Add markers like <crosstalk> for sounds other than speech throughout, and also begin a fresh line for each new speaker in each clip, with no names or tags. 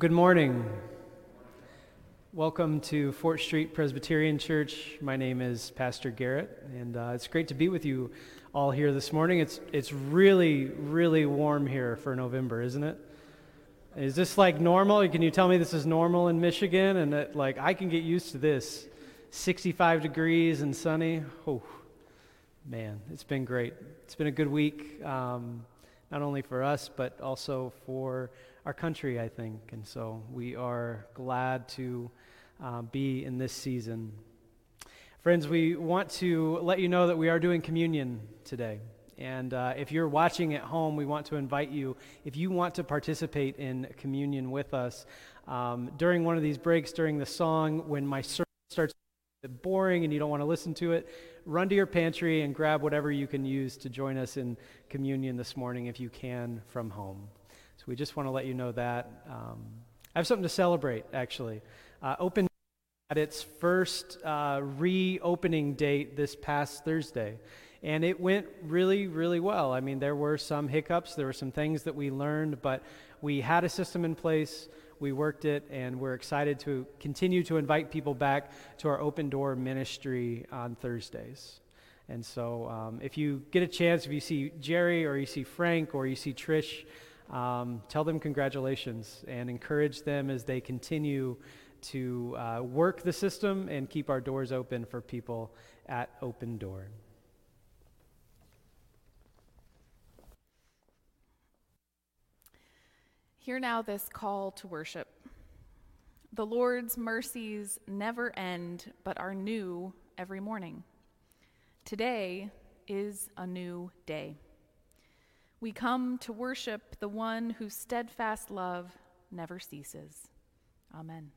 Good morning. Welcome to Fort Street Presbyterian Church. My name is Pastor Garrett, and uh, it's great to be with you all here this morning. It's, it's really, really warm here for November, isn't it? Is this like normal? Can you tell me this is normal in Michigan? And that, like, I can get used to this 65 degrees and sunny. Oh, man, it's been great. It's been a good week, um, not only for us, but also for our country, I think. And so we are glad to uh, be in this season. Friends, we want to let you know that we are doing communion today. And uh, if you're watching at home, we want to invite you, if you want to participate in communion with us, um, during one of these breaks, during the song, when my sermon starts boring and you don't want to listen to it, run to your pantry and grab whatever you can use to join us in communion this morning if you can from home. We just want to let you know that. Um, I have something to celebrate, actually. Uh, open at its first uh, reopening date this past Thursday. And it went really, really well. I mean, there were some hiccups, there were some things that we learned, but we had a system in place, we worked it, and we're excited to continue to invite people back to our open door ministry on Thursdays. And so, um, if you get a chance, if you see Jerry or you see Frank or you see Trish, um, tell them congratulations and encourage them as they continue to uh, work the system and keep our doors open for people at Open Door.
Hear now this call to worship. The Lord's mercies never end, but are new every morning. Today is a new day. We come to worship the one whose steadfast love never ceases. Amen.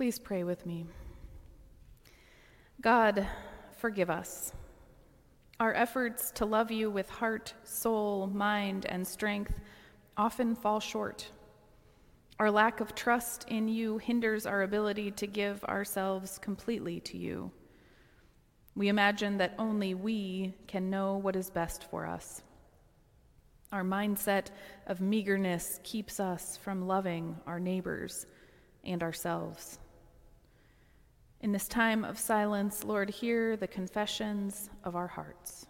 Please pray with me. God, forgive us. Our efforts to love you with heart, soul, mind, and strength often fall short. Our lack of trust in you hinders our ability to give ourselves completely to you. We imagine that only we can know what is best for us. Our mindset of meagerness keeps us from loving our neighbors and ourselves. In this time of silence, Lord, hear the confessions of our hearts.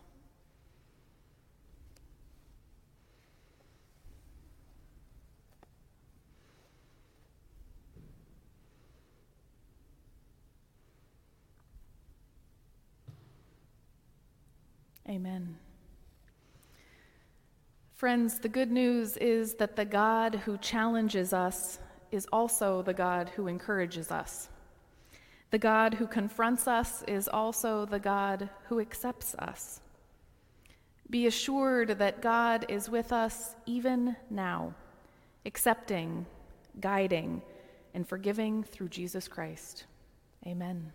Amen. Friends, the good news is that the God who challenges us is also the God who encourages us. The God who confronts us is also the God who accepts us. Be assured that God is with us even now, accepting, guiding, and forgiving through Jesus Christ. Amen.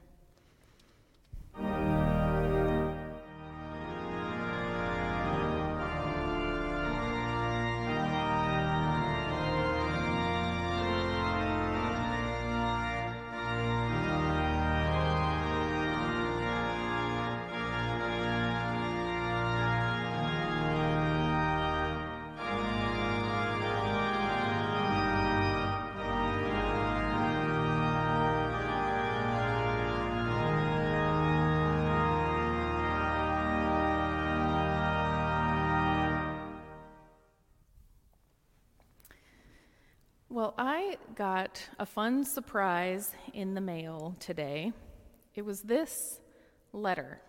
Got a fun surprise in the mail today. It was this letter.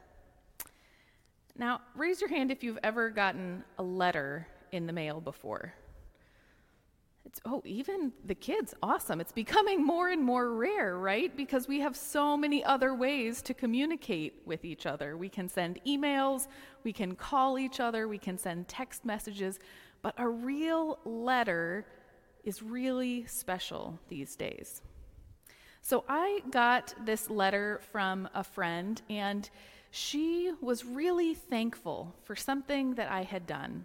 Now, raise your hand if you've ever gotten a letter in the mail before. It's, oh, even the kids, awesome. It's becoming more and more rare, right? Because we have so many other ways to communicate with each other. We can send emails, we can call each other, we can send text messages, but a real letter is really special these days. So I got this letter from a friend, and she was really thankful for something that I had done.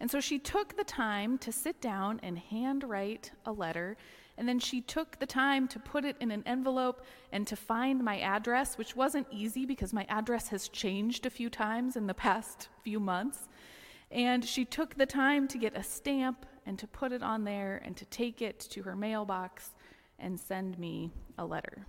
And so she took the time to sit down and handwrite a letter, and then she took the time to put it in an envelope and to find my address, which wasn't easy because my address has changed a few times in the past few months. And she took the time to get a stamp and to put it on there and to take it to her mailbox and send me a letter.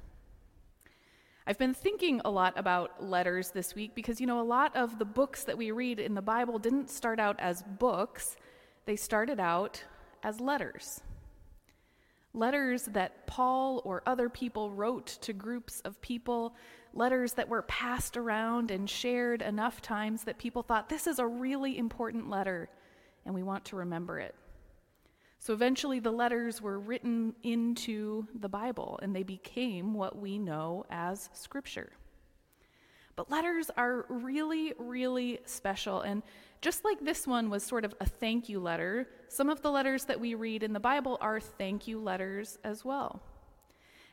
I've been thinking a lot about letters this week because, you know, a lot of the books that we read in the Bible didn't start out as books, they started out as letters. Letters that Paul or other people wrote to groups of people, letters that were passed around and shared enough times that people thought, this is a really important letter, and we want to remember it. So eventually, the letters were written into the Bible and they became what we know as Scripture. But letters are really, really special. And just like this one was sort of a thank you letter, some of the letters that we read in the Bible are thank you letters as well.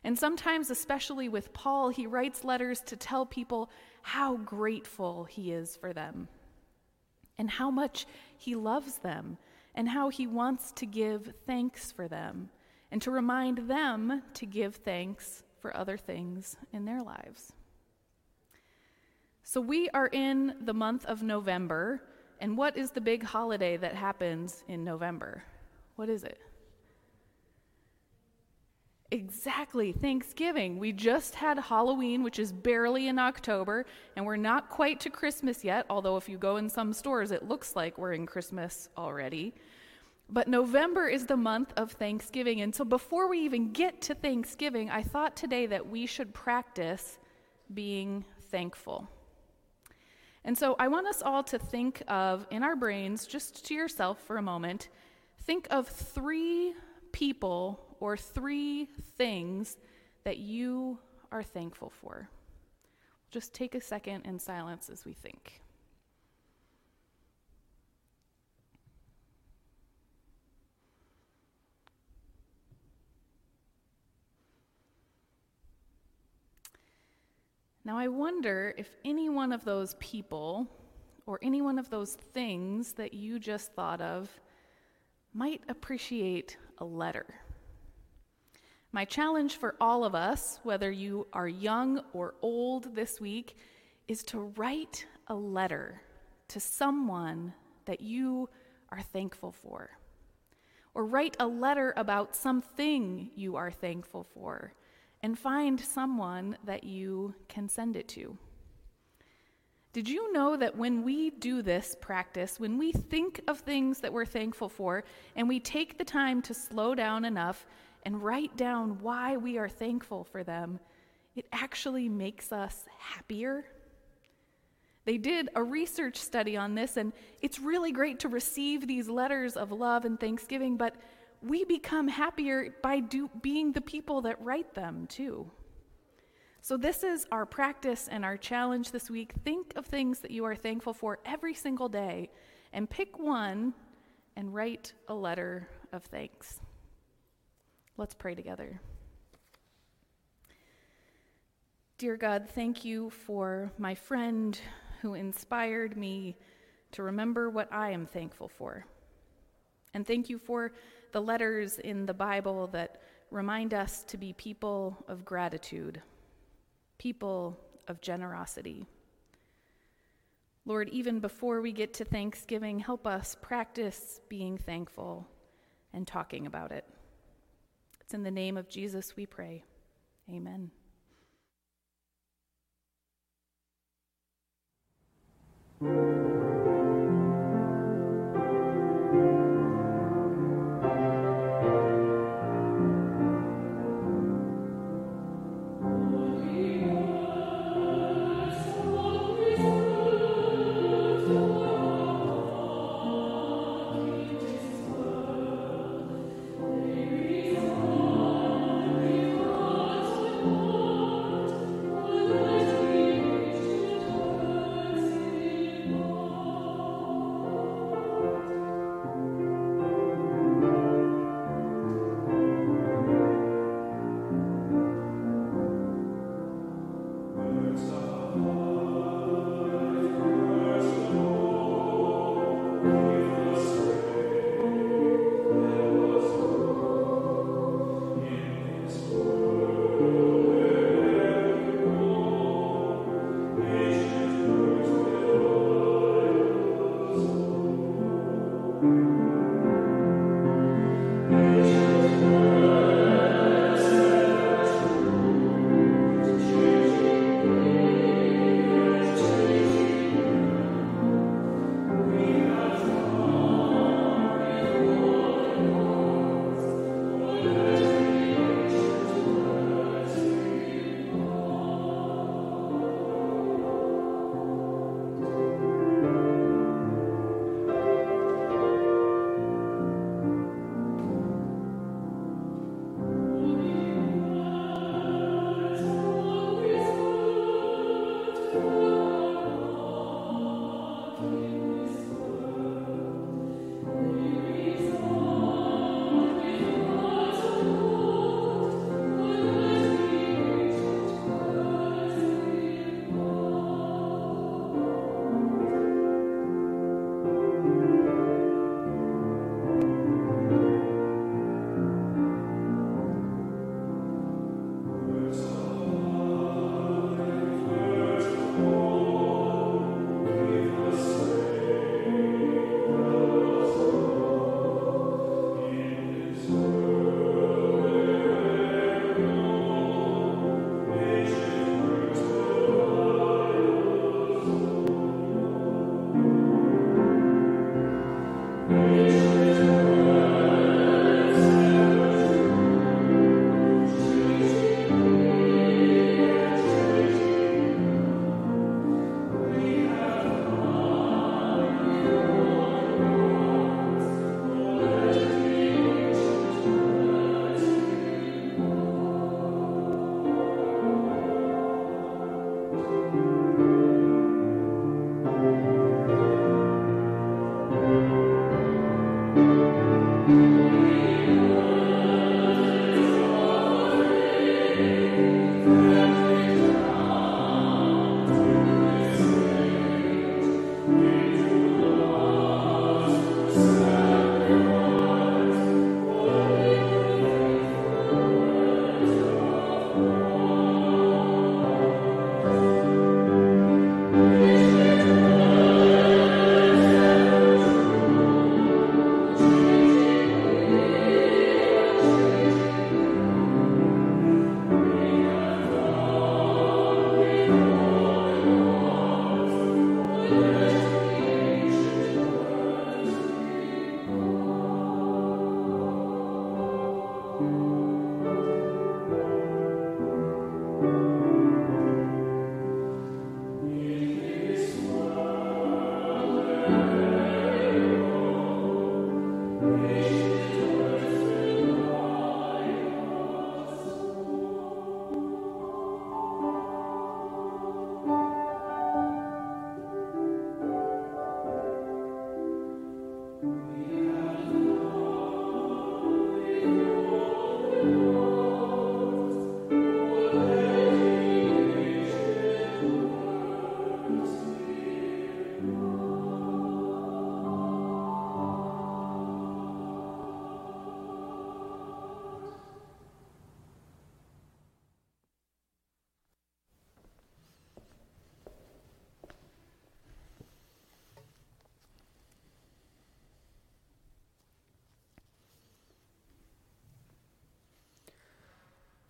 And sometimes, especially with Paul, he writes letters to tell people how grateful he is for them and how much he loves them and how he wants to give thanks for them and to remind them to give thanks for other things in their lives. So, we are in the month of November, and what is the big holiday that happens in November? What is it? Exactly, Thanksgiving. We just had Halloween, which is barely in October, and we're not quite to Christmas yet, although if you go in some stores, it looks like we're in Christmas already. But November is the month of Thanksgiving, and so before we even get to Thanksgiving, I thought today that we should practice being thankful. And so I want us all to think of, in our brains, just to yourself for a moment, think of three people or three things that you are thankful for. Just take a second in silence as we think. Now, I wonder if any one of those people or any one of those things that you just thought of might appreciate a letter. My challenge for all of us, whether you are young or old this week, is to write a letter to someone that you are thankful for. Or write a letter about something you are thankful for, and find someone that you can send it to. Did you know that when we do this practice, when we think of things that we're thankful for, and we take the time to slow down enough and write down why we are thankful for them, it actually makes us happier? They did a research study on this, and it's really great to receive these letters of love and thanksgiving, but we become happier by do, being the people that write them, too. So, this is our practice and our challenge this week. Think of things that you are thankful for every single day and pick one and write a letter of thanks. Let's pray together. Dear God, thank you for my friend who inspired me to remember what I am thankful for. And thank you for the letters in the Bible that remind us to be people of gratitude, people of generosity. Lord, even before we get to Thanksgiving, help us practice being thankful and talking about it. It's in the name of Jesus we pray. Amen.
Lord.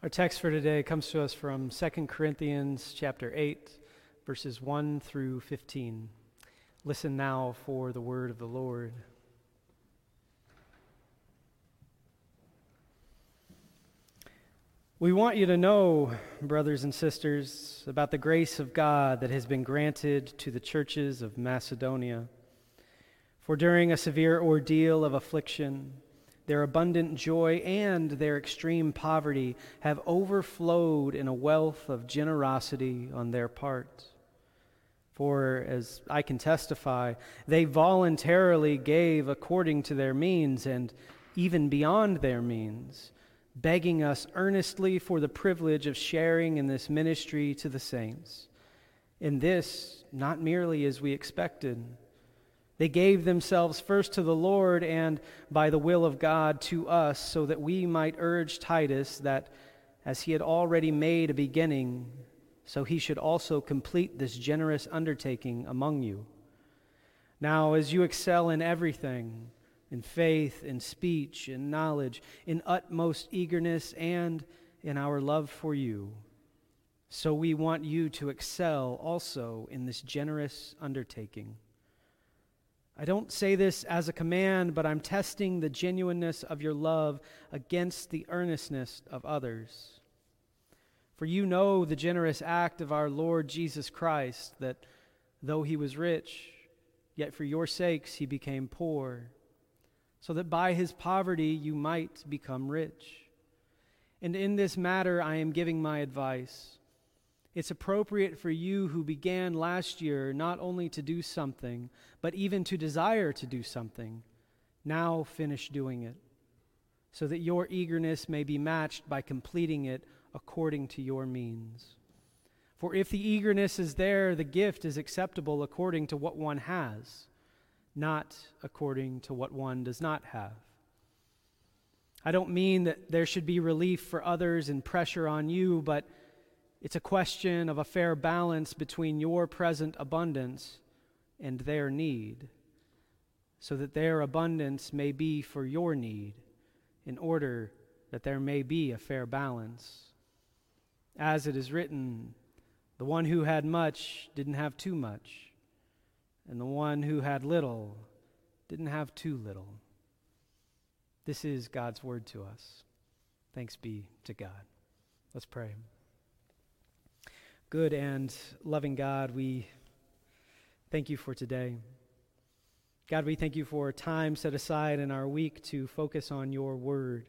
Our text for today comes to us from 2 Corinthians chapter 8, verses 1 through 15. Listen now for the word of the Lord. We want you to know, brothers and sisters, about the grace of God that has been granted to the churches of Macedonia. For during a severe ordeal of affliction, their abundant joy and their extreme poverty have overflowed in a wealth of generosity on their part. For, as I can testify, they voluntarily gave according to their means and even beyond their means, begging us earnestly for the privilege of sharing in this ministry to the saints. In this, not merely as we expected, they gave themselves first to the Lord and, by the will of God, to us, so that we might urge Titus that, as he had already made a beginning, so he should also complete this generous undertaking among you. Now, as you excel in everything, in faith, in speech, in knowledge, in utmost eagerness, and in our love for you, so we want you to excel also in this generous undertaking. I don't say this as a command, but I'm testing the genuineness of your love against the earnestness of others. For you know the generous act of our Lord Jesus Christ, that though he was rich, yet for your sakes he became poor, so that by his poverty you might become rich. And in this matter I am giving my advice. It's appropriate for you who began last year not only to do something, but even to desire to do something. Now finish doing it, so that your eagerness may be matched by completing it according to your means. For if the eagerness is there, the gift is acceptable according to what one has, not according to what one does not have. I don't mean that there should be relief for others and pressure on you, but it's a question of a fair balance between your present abundance and their need, so that their abundance may be for your need, in order that there may be a fair balance. As it is written, the one who had much didn't have too much, and the one who had little didn't have too little. This is God's word to us. Thanks be to God. Let's pray. Good and loving God, we thank you for today. God, we thank you for time set aside in our week to focus on your word.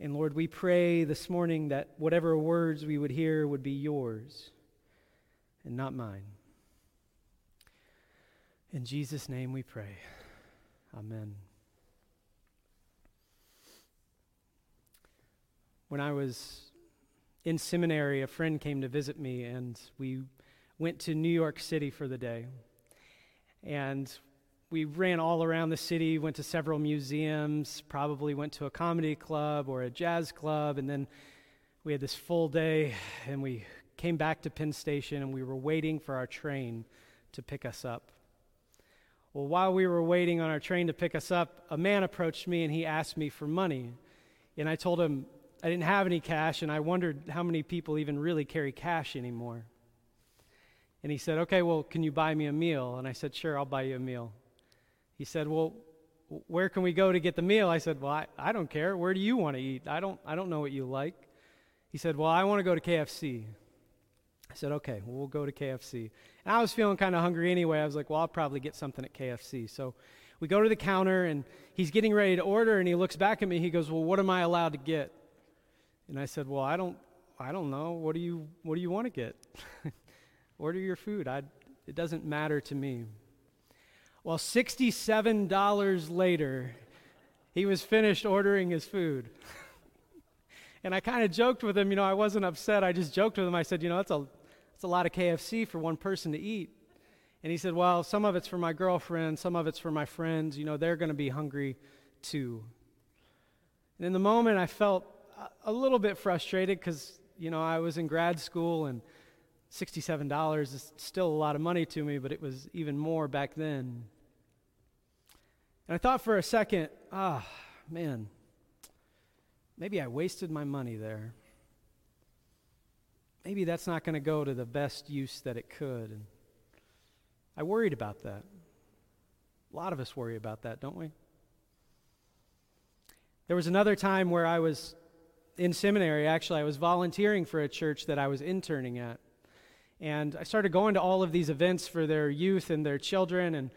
And Lord, we pray this morning that whatever words we would hear would be yours and not mine. In Jesus' name we pray. Amen. When I was in seminary, a friend came to visit me, and we went to New York City for the day. And we ran all around the city, went to several museums, probably went to a comedy club or a jazz club, and then we had this full day, and we came back to Penn Station, and we were waiting for our train to pick us up. Well, while we were waiting on our train to pick us up, a man approached me and he asked me for money. And I told him, I didn't have any cash, and I wondered how many people even really carry cash anymore. And he said, Okay, well, can you buy me a meal? And I said, Sure, I'll buy you a meal. He said, Well, where can we go to get the meal? I said, Well, I, I don't care. Where do you want to eat? I don't, I don't know what you like. He said, Well, I want to go to KFC. I said, Okay, well, we'll go to KFC. And I was feeling kind of hungry anyway. I was like, Well, I'll probably get something at KFC. So we go to the counter, and he's getting ready to order, and he looks back at me. He goes, Well, what am I allowed to get? And I said, "Well, I don't I don't know. What do you what do you want to get? <laughs> Order your food. I it doesn't matter to me." Well, $67 later, he was finished ordering his food. <laughs> and I kind of joked with him, you know, I wasn't upset. I just joked with him. I said, "You know, that's a that's a lot of KFC for one person to eat." And he said, Well, some of it's for my girlfriend, some of it's for my friends. You know, they're going to be hungry too. And in the moment, I felt a little bit frustrated because, you know, I was in grad school and $67 is still a lot of money to me, but it was even more back then. And I thought for a second, ah, man, maybe I wasted my money there. maybe that's not going to go to the best use that it could. And I worried about that. A lot of us worry about that, don't we? There was another time where I was in seminary, actually, I was volunteering for a church that I was interning at. And I started going to all of these events for their youth and their children. And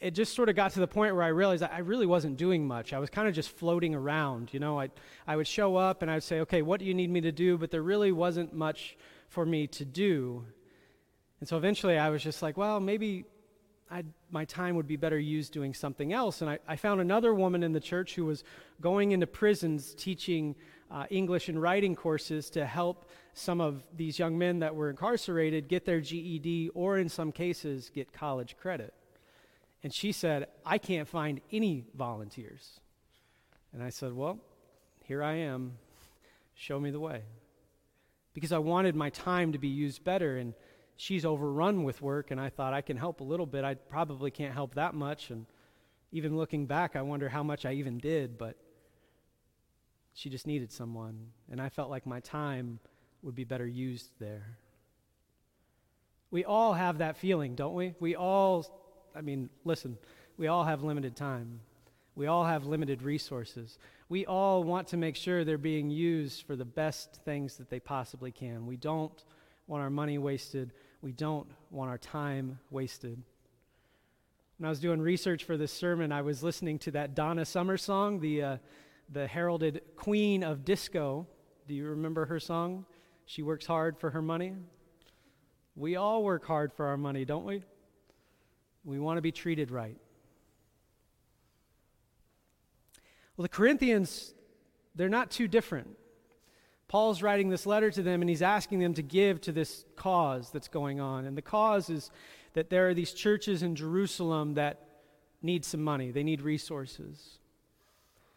it just sort of got to the point where I realized I really wasn't doing much. I was kind of just floating around. You know, I, I would show up and I would say, okay, what do you need me to do? But there really wasn't much for me to do. And so eventually I was just like, well, maybe I'd, my time would be better used doing something else. And I, I, found another woman in the church who was going into prisons teaching uh, English and writing courses to help some of these young men that were incarcerated get their GED or, in some cases, get college credit. And she said, I can't find any volunteers. And I said, Well, here I am. Show me the way. Because I wanted my time to be used better. And she's overrun with work, and I thought I can help a little bit. I probably can't help that much. And even looking back, I wonder how much I even did, but she just needed someone. And I felt like my time would be better used there. We all have that feeling, don't we? We all, I mean, listen, we all have limited time. We all have limited resources. We all want to make sure they're being used for the best things that they possibly can. We don't want our money wasted. We don't want our time wasted. When I was doing research for this sermon, I was listening to that Donna Summer song, the, uh, the heralded queen of disco. Do you remember her song? She works hard for her money. We all work hard for our money, don't we? We want to be treated right. Well, the Corinthians, they're not too different. Paul's writing this letter to them and he's asking them to give to this cause that's going on. And the cause is that there are these churches in Jerusalem that need some money, they need resources.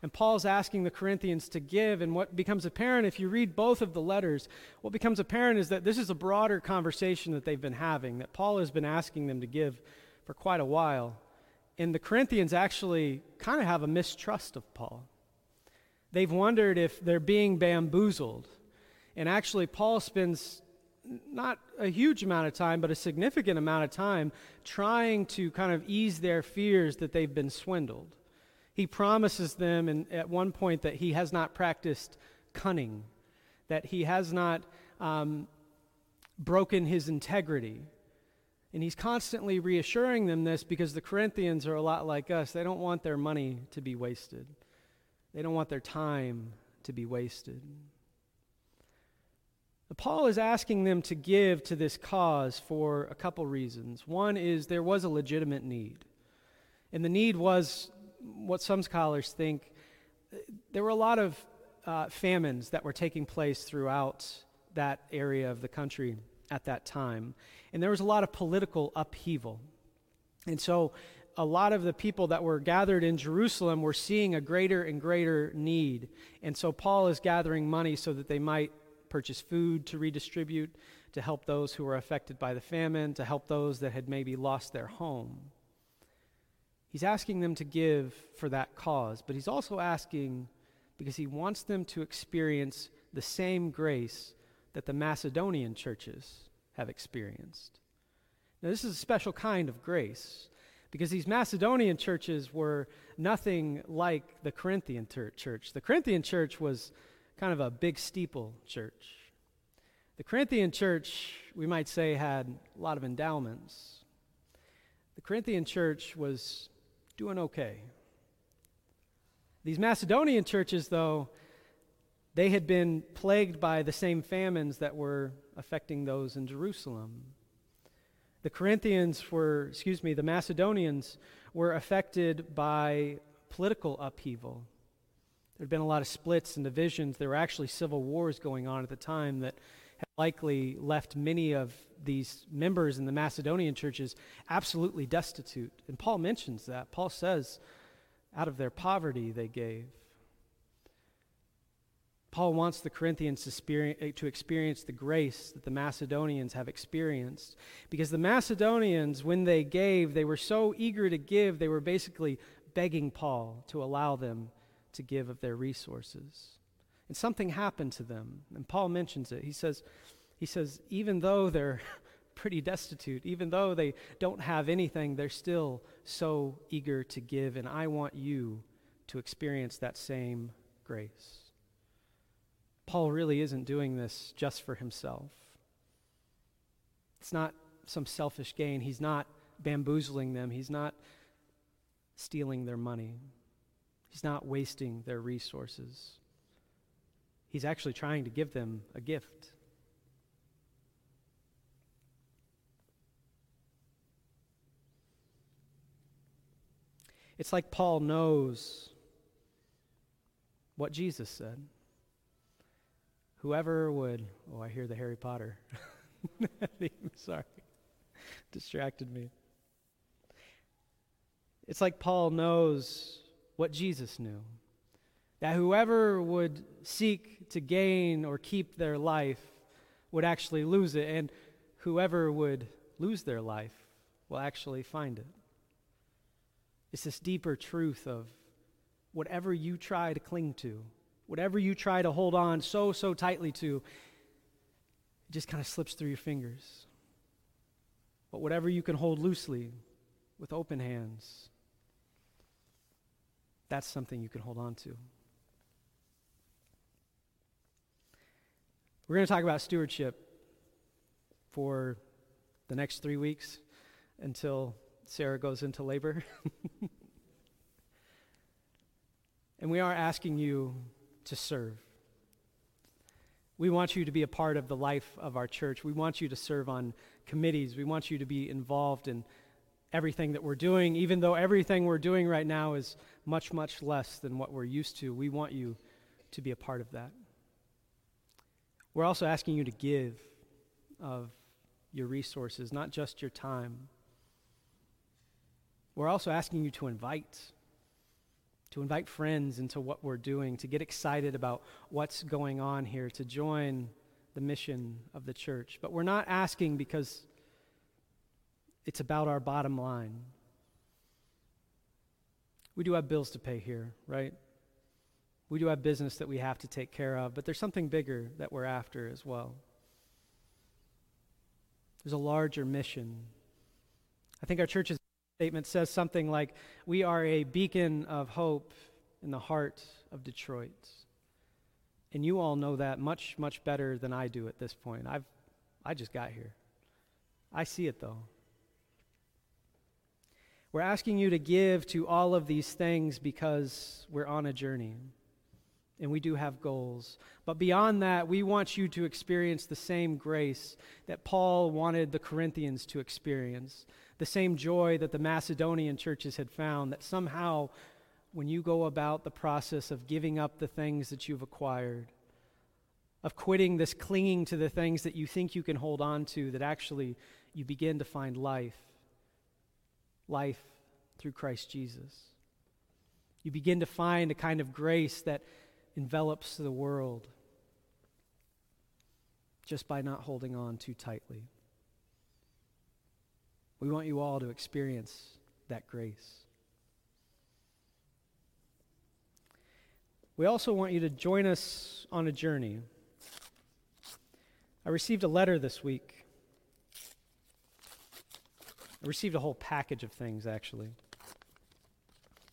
And Paul's asking the Corinthians to give. And what becomes apparent, if you read both of the letters, what becomes apparent is that this is a broader conversation that they've been having, that Paul has been asking them to give for quite a while. And the Corinthians actually kind of have a mistrust of Paul. They've wondered if they're being bamboozled. And actually, Paul spends not a huge amount of time, but a significant amount of time trying to kind of ease their fears that they've been swindled. He promises them in, at one point that he has not practiced cunning, that he has not um, broken his integrity. And he's constantly reassuring them this because the Corinthians are a lot like us. They don't want their money to be wasted. They don't want their time to be wasted. Paul is asking them to give to this cause for a couple reasons. One is there was a legitimate need, and the need was what some scholars think there were a lot of uh, famines that were taking place throughout that area of the country at that time, and there was a lot of political upheaval. And so a lot of the people that were gathered in Jerusalem were seeing a greater and greater need. And so Paul is gathering money so that they might purchase food to redistribute, to help those who were affected by the famine, to help those that had maybe lost their home. He's asking them to give for that cause, but he's also asking because he wants them to experience the same grace that the Macedonian churches have experienced. Now, this is a special kind of grace because these Macedonian churches were nothing like the Corinthian ter- church. The Corinthian church was kind of a big steeple church. The Corinthian church, we might say, had a lot of endowments. The Corinthian church was doing okay. These Macedonian churches, though, they had been plagued by the same famines that were affecting those in Jerusalem. The Corinthians were, excuse me, the Macedonians were affected by political upheaval. There had been a lot of splits and divisions. There were actually civil wars going on at the time that had likely left many of these members in the Macedonian churches absolutely destitute. And Paul mentions that. Paul says, out of their poverty they gave. Paul wants the Corinthians eh, to experience the grace that the Macedonians have experienced. Because the Macedonians, when they gave, they were so eager to give, they were basically begging Paul to allow them to give of their resources. And something happened to them. And Paul mentions it. He says, He says, even though they're <laughs> pretty destitute, even though they don't have anything, they're still so eager to give, and I want you to experience that same grace. Paul really isn't doing this just for himself. It's not some selfish gain. He's not bamboozling them. He's not stealing their money. He's not wasting their resources. He's actually trying to give them a gift. It's like Paul knows what Jesus said. Whoever would, oh, I hear the Harry Potter. <laughs> Sorry, distracted me. It's like Paul knows what Jesus knew that whoever would seek to gain or keep their life would actually lose it, and whoever would lose their life will actually find it. It's this deeper truth of whatever you try to cling to, whatever you try to hold on so, so tightly to, it just kind of slips through your fingers. But whatever you can hold loosely with open hands, that's something you can hold on to. We're going to talk about stewardship for the next three weeks until Sarah goes into labor. <laughs> and we are asking you to serve. We want you to be a part of the life of our church. We want you to serve on committees. We want you to be involved in everything that we're doing, even though everything we're doing right now is much, much less than what we're used to. We want you to be a part of that. We're also asking you to give of your resources, not just your time. We're also asking you to invite, to invite friends into what we're doing, to get excited about what's going on here, to join the mission of the church. But we're not asking because it's about our bottom line. We do have bills to pay here, right? We do have business that we have to take care of, but there's something bigger that we're after as well. There's a larger mission. I think our church's statement says something like We are a beacon of hope in the heart of Detroit. And you all know that much, much better than I do at this point. I've, I just got here. I see it though. We're asking you to give to all of these things because we're on a journey and we do have goals. But beyond that, we want you to experience the same grace that Paul wanted the Corinthians to experience, the same joy that the Macedonian churches had found, that somehow, when you go about the process of giving up the things that you've acquired, of quitting this clinging to the things that you think you can hold on to, that actually you begin to find life. Life through Christ Jesus. You begin to find a kind of grace that envelops the world just by not holding on too tightly. We want you all to experience that grace. We also want you to join us on a journey. I received a letter this week. I received a whole package of things, actually.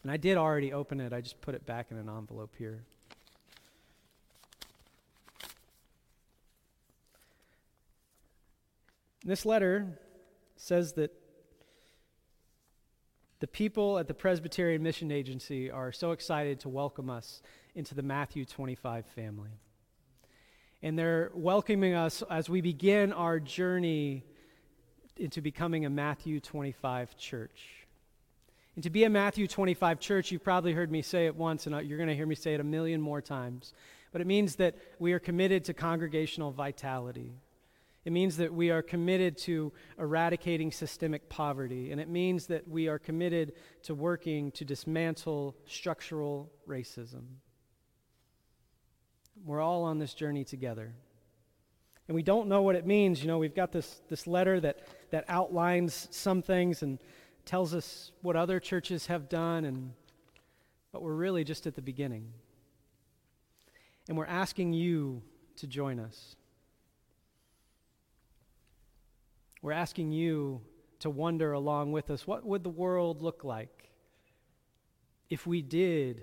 And I did already open it, I just put it back in an envelope here. This letter says that the people at the Presbyterian Mission Agency are so excited to welcome us into the Matthew 25 family. And they're welcoming us as we begin our journey into becoming a Matthew 25 church. And to be a Matthew 25 church, you've probably heard me say it once, and you're going to hear me say it a million more times. But it means that we are committed to congregational vitality. It means that we are committed to eradicating systemic poverty, and it means that we are committed to working to dismantle structural racism. We're all on this journey together. And we don't know what it means. You know, we've got this, this letter that, that outlines some things and tells us what other churches have done, and, but we're really just at the beginning. And we're asking you to join us. We're asking you to wonder along with us what would the world look like if we did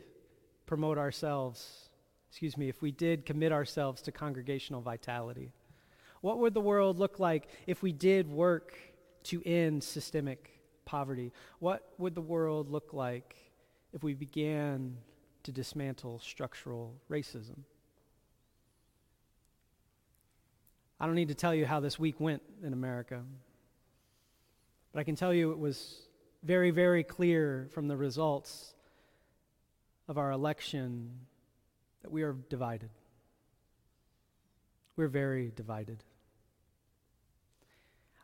promote ourselves, excuse me, if we did commit ourselves to congregational vitality? What would the world look like if we did work to end systemic poverty? What would the world look like if we began to dismantle structural racism? I don't need to tell you how this week went in America, but I can tell you it was very, very clear from the results of our election that we are divided. We're very divided.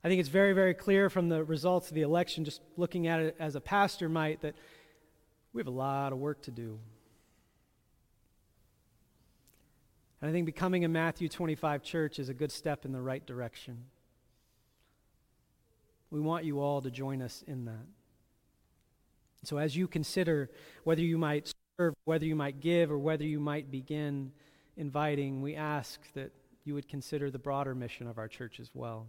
I think it's very, very clear from the results of the election, just looking at it as a pastor might, that we have a lot of work to do. And I think becoming a Matthew 25 church is a good step in the right direction. We want you all to join us in that. So, as you consider whether you might serve, whether you might give, or whether you might begin inviting, we ask that you would consider the broader mission of our church as well.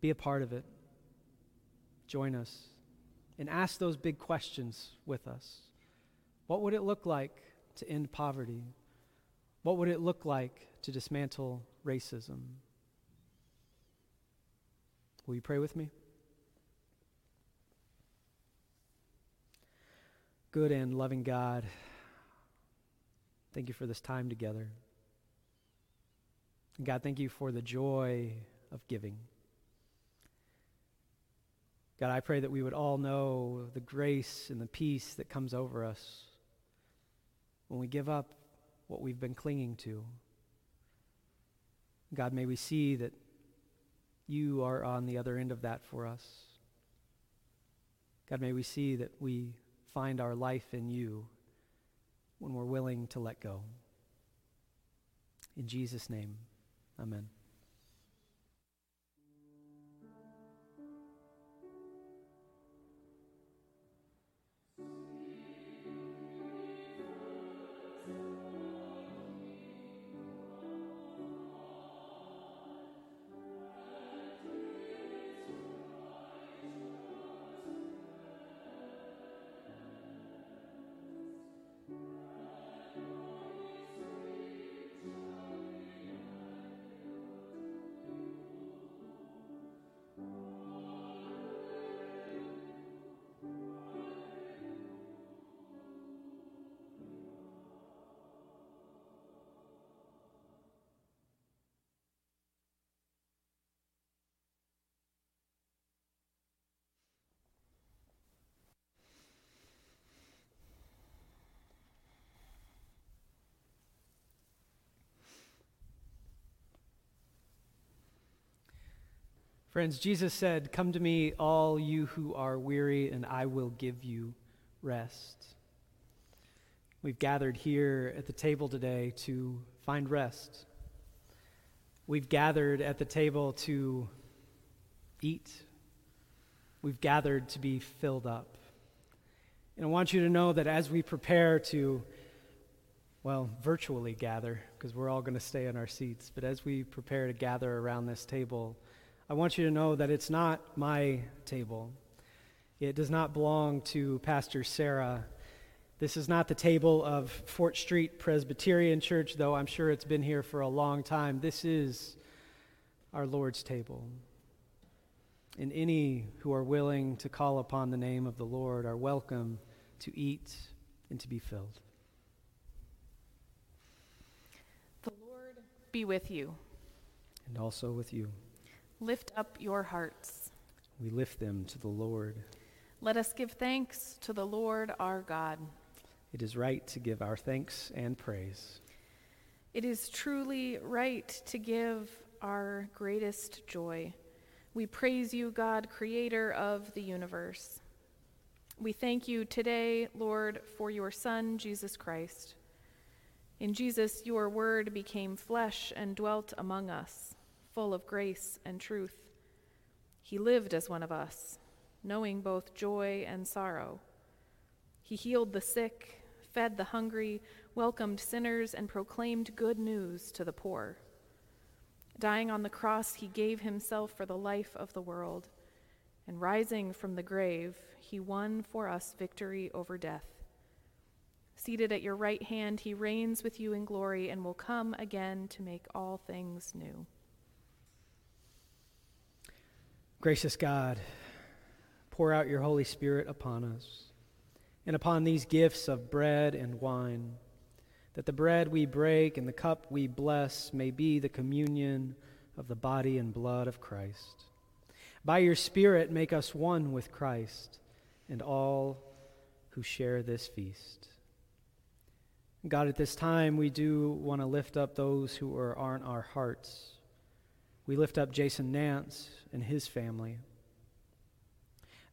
Be a part of it. Join us. And ask those big questions with us. What would it look like to end poverty? What would it look like to dismantle racism? Will you pray with me? Good and loving God, thank you for this time together. God, thank you for the joy of giving. God, I pray that we would all know the grace and the peace that comes over us when we give up what we've been clinging to. God, may we see that you are on the other end of that for us. God, may we see that we find our life in you when we're willing to let go. In Jesus' name, amen. Friends, Jesus said, Come to me, all you who are weary, and I will give you rest. We've gathered here at the table today to find rest. We've gathered at the table to eat. We've gathered to be filled up. And I want you to know that as we prepare to, well, virtually gather, because we're all going to stay in our seats, but as we prepare to gather around this table, I want you to know that it's not my table. It does not belong to Pastor Sarah. This is not the table of Fort Street Presbyterian Church, though I'm sure it's been here for a long time. This is our Lord's table. And any who are willing to call upon the name of the Lord are welcome to eat and to be filled.
The Lord be with you.
And also with you.
Lift up your hearts.
We lift them to the Lord.
Let us give thanks to the Lord our God.
It is right to give our thanks and praise.
It is truly right to give our greatest joy. We praise you, God, creator of the universe. We thank you today, Lord, for your Son, Jesus Christ. In Jesus, your word became flesh and dwelt among us full of grace and truth. He lived as one of us, knowing both joy and sorrow. He healed the sick, fed the hungry, welcomed sinners, and proclaimed good news to the poor. Dying on the cross, he gave himself for the life of the world. And rising from the grave, he won for us victory over death. Seated at your right hand, he reigns with you in glory and will come again to make all things new.
Gracious God, pour out your Holy Spirit upon us and upon these gifts of bread and wine that the bread we break and the cup we bless may be the communion of the body and blood of Christ. By your Spirit, make us one with Christ and all who share this feast. God, at this time, we do want to lift up those who are on our hearts. We lift up Jason Nance and his family,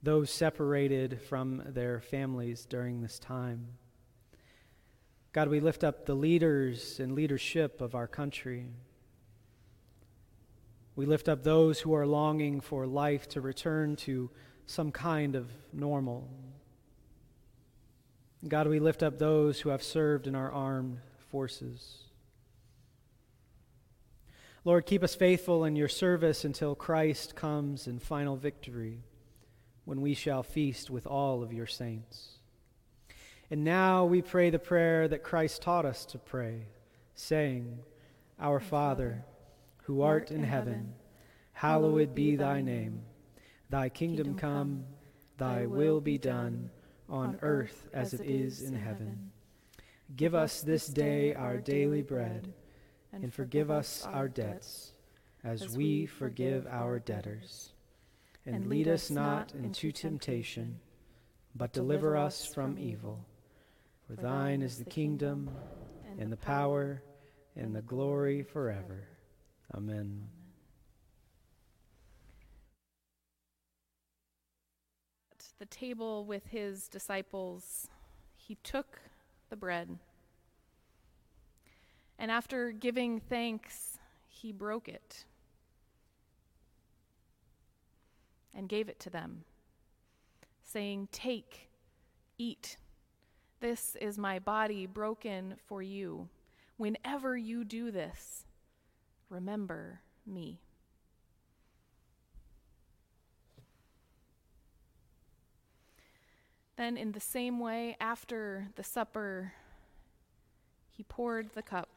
those separated from their families during this time. God, we lift up the leaders and leadership of our country. We lift up those who are longing for life to return to some kind of normal. God, we lift up those who have served in our armed forces. Lord, keep us faithful in your service until Christ comes in final victory, when we shall feast with all of your saints. And now we pray the prayer that Christ taught us to pray, saying, Our Father, who art in heaven, hallowed be thy name. Thy kingdom come, thy will be done, on earth as it is in heaven. Give us this day our daily bread, and forgive us our debts, as we forgive our debtors. And lead us not into temptation, but deliver us from evil. For thine is the kingdom, and the power, and the glory forever. Amen.
At the table with his disciples, he took the bread. And after giving thanks, he broke it and gave it to them, saying, Take, eat. This is my body broken for you. Whenever you do this, remember me. Then, in the same way, after the supper, he poured the cup.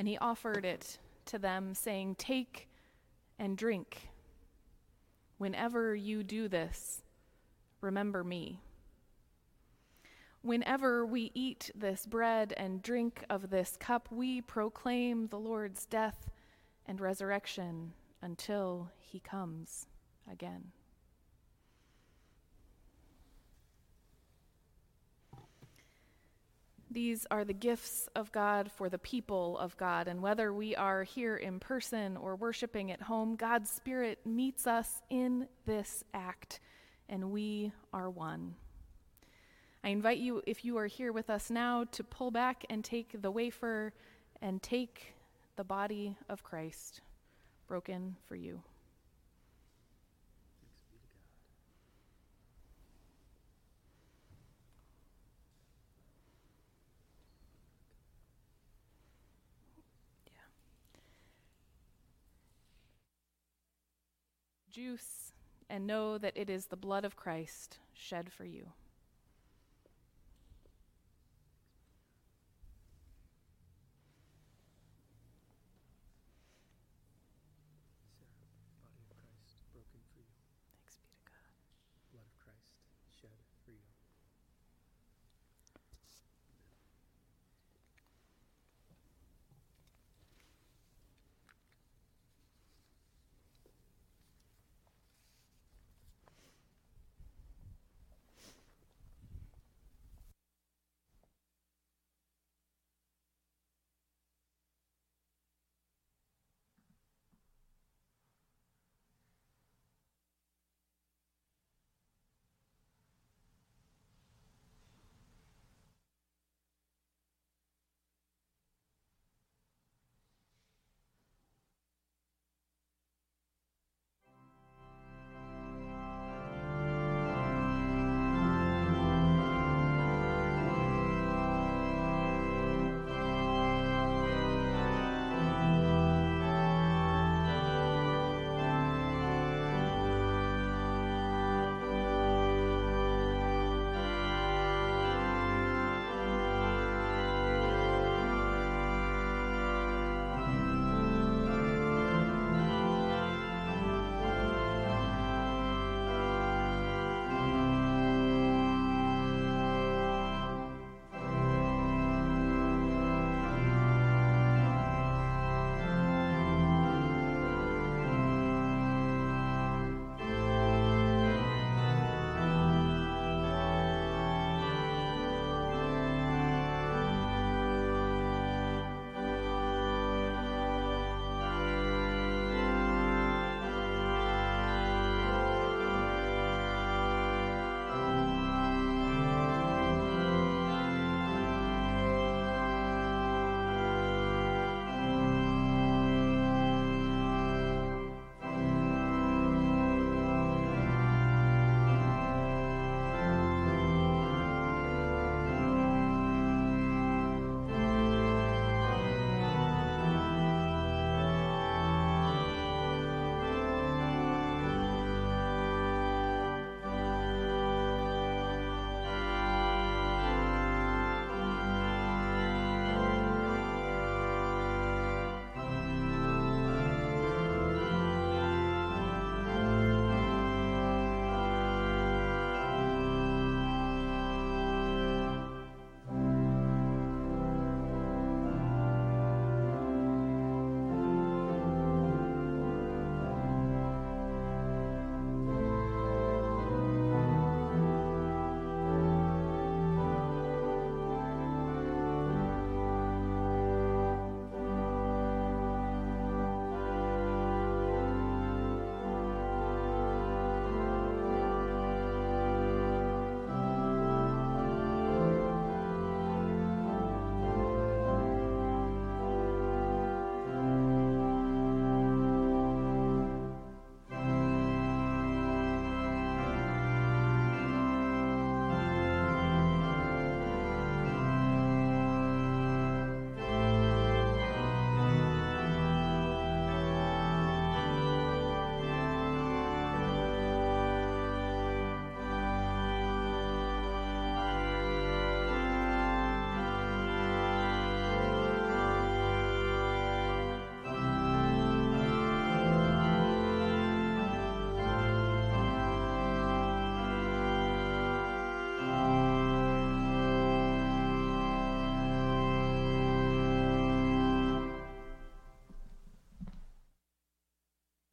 And he offered it to them, saying, Take and drink. Whenever you do this, remember me. Whenever we eat this bread and drink of this cup, we proclaim the Lord's death and resurrection until he comes again. These are the gifts of God for the people of God. And whether we are here in person or worshiping at home, God's Spirit meets us in this act, and we are one. I invite you, if you are here with us now, to pull back and take the wafer and take the body of Christ broken for you. Juice and know that it is the blood of Christ shed for you.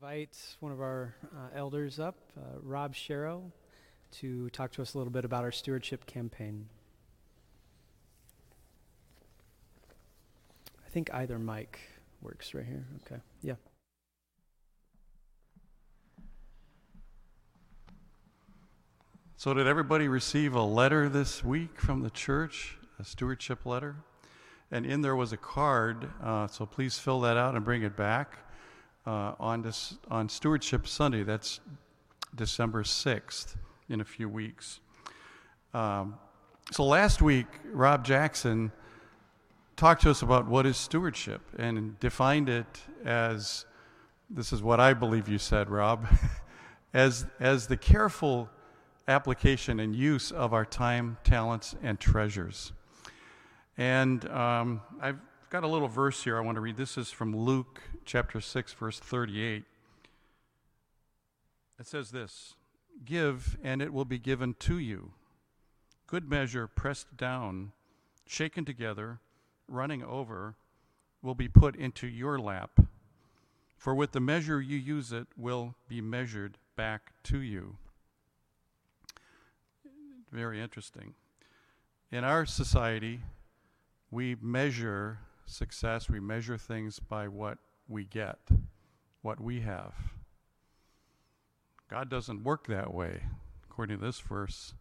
Invite one of our uh, elders up, uh, Rob Sharrow, to talk to us a little bit about our stewardship campaign. I think either mic works right here. Okay, yeah.
So, did everybody receive a letter this week from the church, a stewardship letter? And in there was a card, uh, so please fill that out and bring it back uh, on, this, on Stewardship Sunday. That's December 6th, in a few weeks. Um, so, last week, Rob Jackson talked to us about what is stewardship and defined it as this is what I believe you said, Rob, <laughs> as, as the careful application and use of our time, talents, and treasures. And um, I've got a little verse here I want to read. This is from Luke chapter 6, verse 38. It says this Give, and it will be given to you. Good measure, pressed down, shaken together, running over, will be put into your lap. For with the measure you use it will be measured back to you. Very interesting. In our society, we measure success, we measure things by what we get, what we have. God doesn't work that way, according to this verse.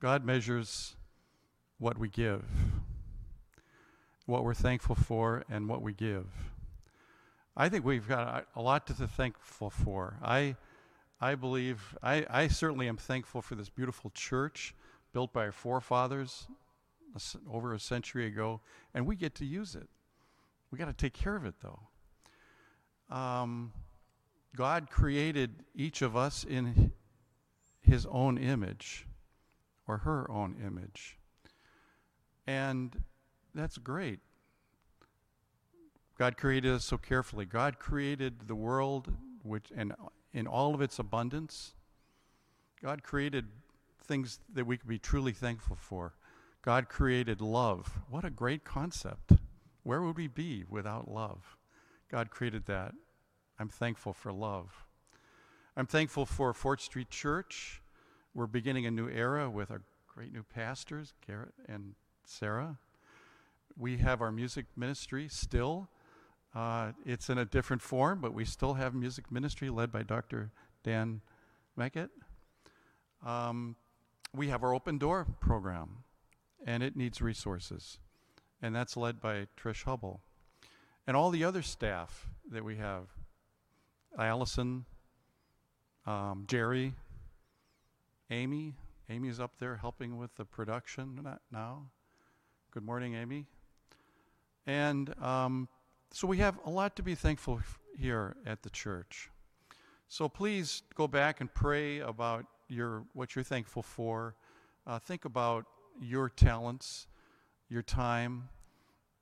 God measures what we give, what we're thankful for, and what we give. I think we've got a lot to be thankful for. I, I believe, I, I certainly am thankful for this beautiful church built by our forefathers over a century ago, and we get to use it. We got to take care of it, though. Um, God created each of us in His own image, or her own image, and that's great. God created us so carefully. God created the world, which and in all of its abundance. God created things that we could be truly thankful for. God created love. What a great concept. Where would we be without love? God created that. I'm thankful for love. I'm thankful for Fort Street Church. We're beginning a new era with our great new pastors, Garrett and Sarah. We have our music ministry still. Uh, it's in a different form, but we still have music ministry led by Dr. Dan Meckett. Um, we have our open door program and it needs resources. And that's led by Trish Hubble. And all the other staff that we have Allison, um, Jerry, Amy. Amy's up there helping with the production now. Good morning, Amy. And um, so we have a lot to be thankful here at the church. So please go back and pray about your what you're thankful for. Uh, think about your talents, your time,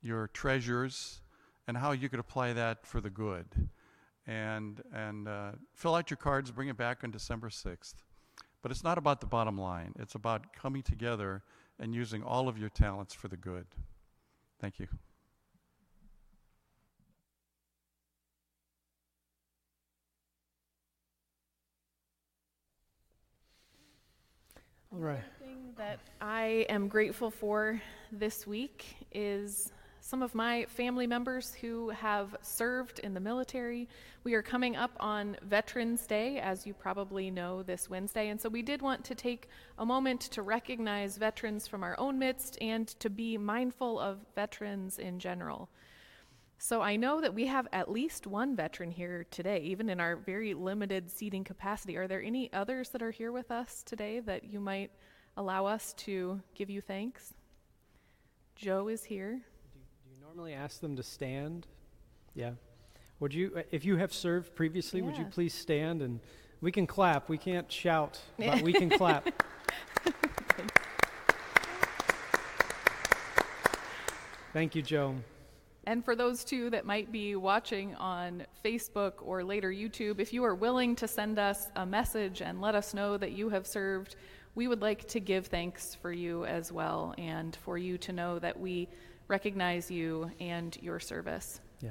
your treasures, and how you could apply that for the good. And, and uh, fill out your cards, bring it back on December 6th. But it's not about the bottom line, it's about coming together and using all of your talents for the good. Thank you.
All right
that I am grateful for this week is some of my family members who have served in the military. We are coming up on Veterans Day, as you probably know, this Wednesday, and so we did want to take a moment to recognize veterans from our own midst and to be mindful of veterans in general. So I know that we have at least one veteran here today, even in our very limited seating capacity. Are there any others that are here with us today that you might? Allow us to give you thanks. Joe is here. Do,
do you normally ask them to stand? Yeah. Would you, uh, if you have served previously, yeah. would you please stand and we can clap. We can't shout, <laughs> but we can clap. <laughs> Thank you, Joe.
And for those two that might be watching on Facebook or later YouTube, if you are willing to send us a message and let us know that you have served we would like to give thanks for you as well and for you to know that we recognize you and your service.
Yeah.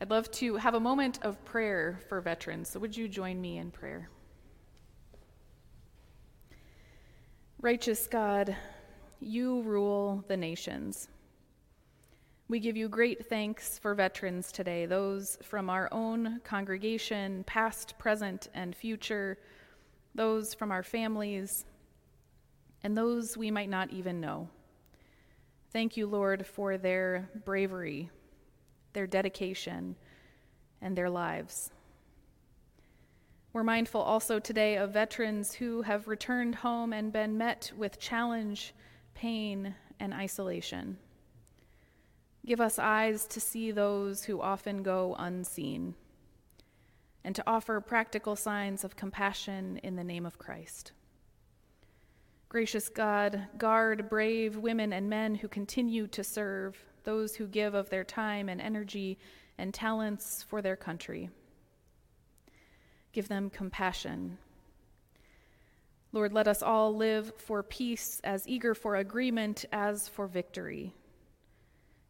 I'd love to have a moment of prayer for veterans. So, would you join me in prayer? Righteous God, you rule the nations. We give you great thanks for veterans today, those from our own congregation, past, present, and future, those from our families, and those we might not even know. Thank you, Lord, for their bravery, their dedication, and their lives. We're mindful also today of veterans who have returned home and been met with challenge, pain, and isolation. Give us eyes to see those who often go unseen, and to offer practical signs of compassion in the name of Christ. Gracious God, guard brave women and men who continue to serve, those who give of their time and energy and talents for their country. Give them compassion. Lord, let us all live for peace, as eager for agreement as for victory.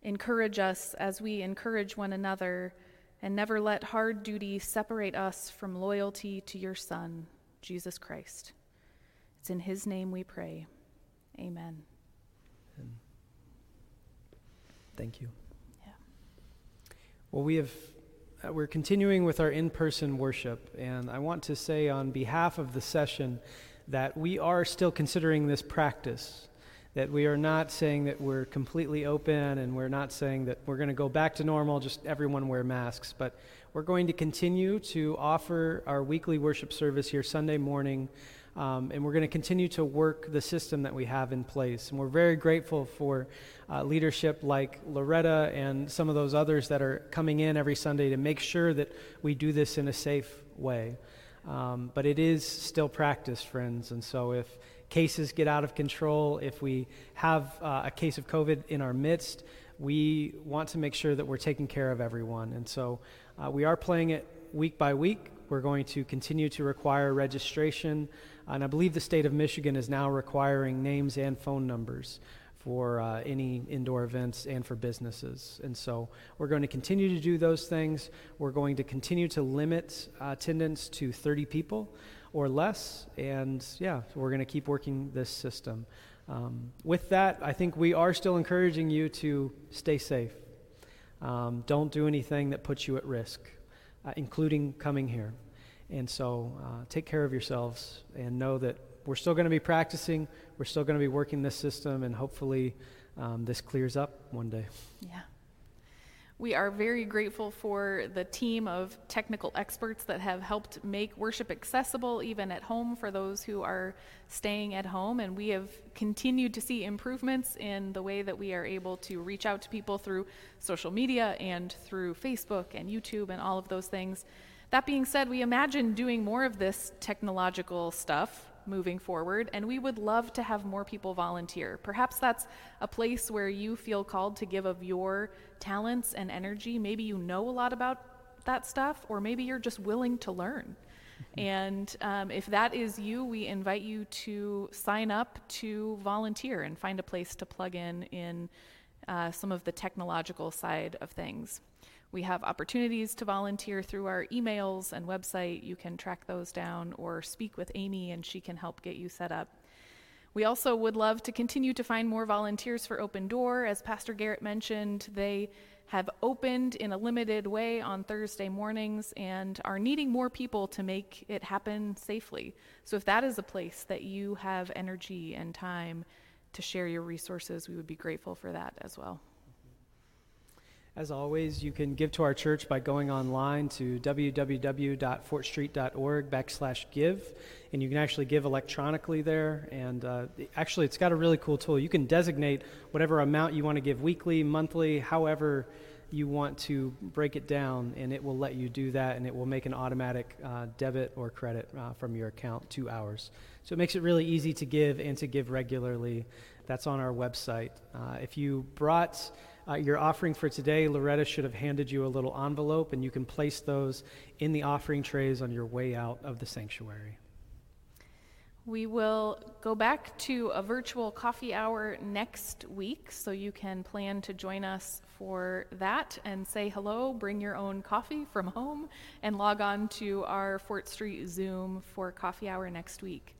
Encourage us as we encourage one another, and never let hard duty separate us from loyalty to your Son, Jesus Christ. It's in his name we pray. Amen.
Thank you. Yeah. Well, we have uh, we're continuing with our in-person worship, and I want to say on behalf of the session that we are still considering this practice that we are not saying that we're completely open and we're not saying that we're going to go back to normal, just everyone wear masks. But we're going to continue to offer our weekly worship service here Sunday morning. Um, and we're going to continue to work the system that we have in place. And we're very grateful for uh, leadership like Loretta and some of those others that are coming in every Sunday to make sure that we do this in a safe way. Um, but it is still practice, friends. And so if cases get out of control, if we have uh, a case of COVID in our midst, we want to make sure that we're taking care of everyone. And so uh, we are playing it week by week. We're going to continue to require registration. And I believe the state of Michigan is now requiring names and phone numbers for uh, any indoor events and for businesses. And so we're going to continue to do those things. We're going to continue to limit uh, attendance to 30 people or less. And yeah, we're going to keep working this system. Um, with that, I think we are still encouraging you to stay safe. Um, don't do anything that puts you at risk, uh, including coming here. And so uh, take care of yourselves and know that we're still going to be practicing, we're still going to be working this system, and hopefully um, this clears up one day.
Yeah. We are very grateful for the team of technical experts that have helped make worship accessible even at home for those who are staying at home. And we have continued to see improvements in the way that we are able to reach out to people through social media and through Facebook and YouTube and all of those things. That being said, we imagine doing more of this technological stuff moving forward, and we would love to have more people volunteer. Perhaps that's a place where you feel called to give of your talents and energy. Maybe you know a lot about that stuff, or maybe you're just willing to learn. Mm-hmm. And um, if that is you, we invite you to sign up to volunteer and find a place to plug in in uh, some of the technological side of things. We have opportunities to volunteer through our emails and website. You can track those down or speak with Amy, and she can help get you set up. We also would love to continue to find more volunteers for Open Door. As Pastor Garrett mentioned, they have opened in a limited way on Thursday mornings and are needing more people to make it happen safely. So, if that is a place that you have energy and time to share your resources, we would be grateful for that as well.
As always, you can give to our church by going online to www.fortstreet.org backslash give, and you can actually give electronically there. And uh, actually, it's got a really cool tool. You can designate whatever amount you want to give weekly, monthly, however you want to break it down, and it will let you do that, and it will make an automatic uh, debit or credit uh, from your account to ours. So it makes it really easy to give and to give regularly. That's on our website. Uh, if you brought uh, your offering for today, Loretta should have handed you a little envelope, and you can place those in the offering trays on your way out of the sanctuary.
We will go back to a virtual coffee hour next week, so you can plan to join us for that and say hello, bring your own coffee from home, and log on to our Fort Street Zoom for coffee hour next week.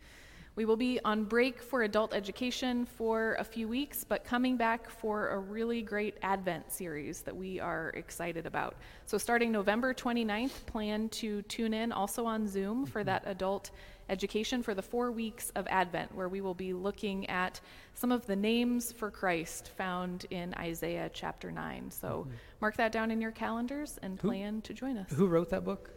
We will be on break for adult education for a few weeks, but coming back for a really great Advent series that we are excited about. So, starting November 29th, plan to tune in also on Zoom for that adult education for the four weeks of Advent, where we will be looking at some of the names for Christ found in Isaiah chapter 9. So, mm-hmm. mark that down in your calendars and
Who-
plan to join us.
Who wrote that book?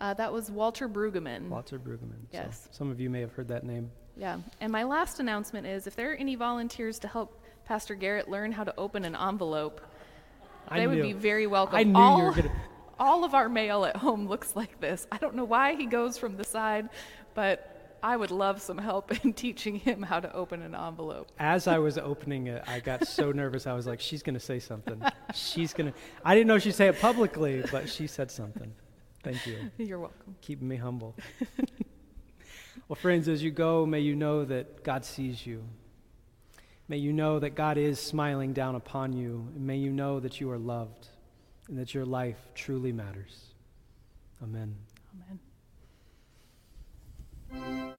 Uh, that was Walter Brueggemann.
Walter Brueggemann. So
Yes.
some of you may have heard that name.
Yeah, and my last announcement is if there are any volunteers to help Pastor Garrett learn how to open an envelope,
I
they would be very welcome.
I knew
all,
you were gonna. <laughs>
all of our mail at home looks like this. I don't know why he goes from the side, but I would love some help <laughs> in teaching him how to open an envelope.
As I was opening it, I got so <laughs> nervous. I was like, "She's gonna say something. She's gonna." I didn't know she'd say it publicly, but she said something. Thank you. <laughs>
You're welcome.
Keeping me humble. <laughs> well, friends, as you go, may you know that God sees you. May you know that God is smiling down upon you. And may you know that you are loved and that your life truly matters. Amen.
Amen.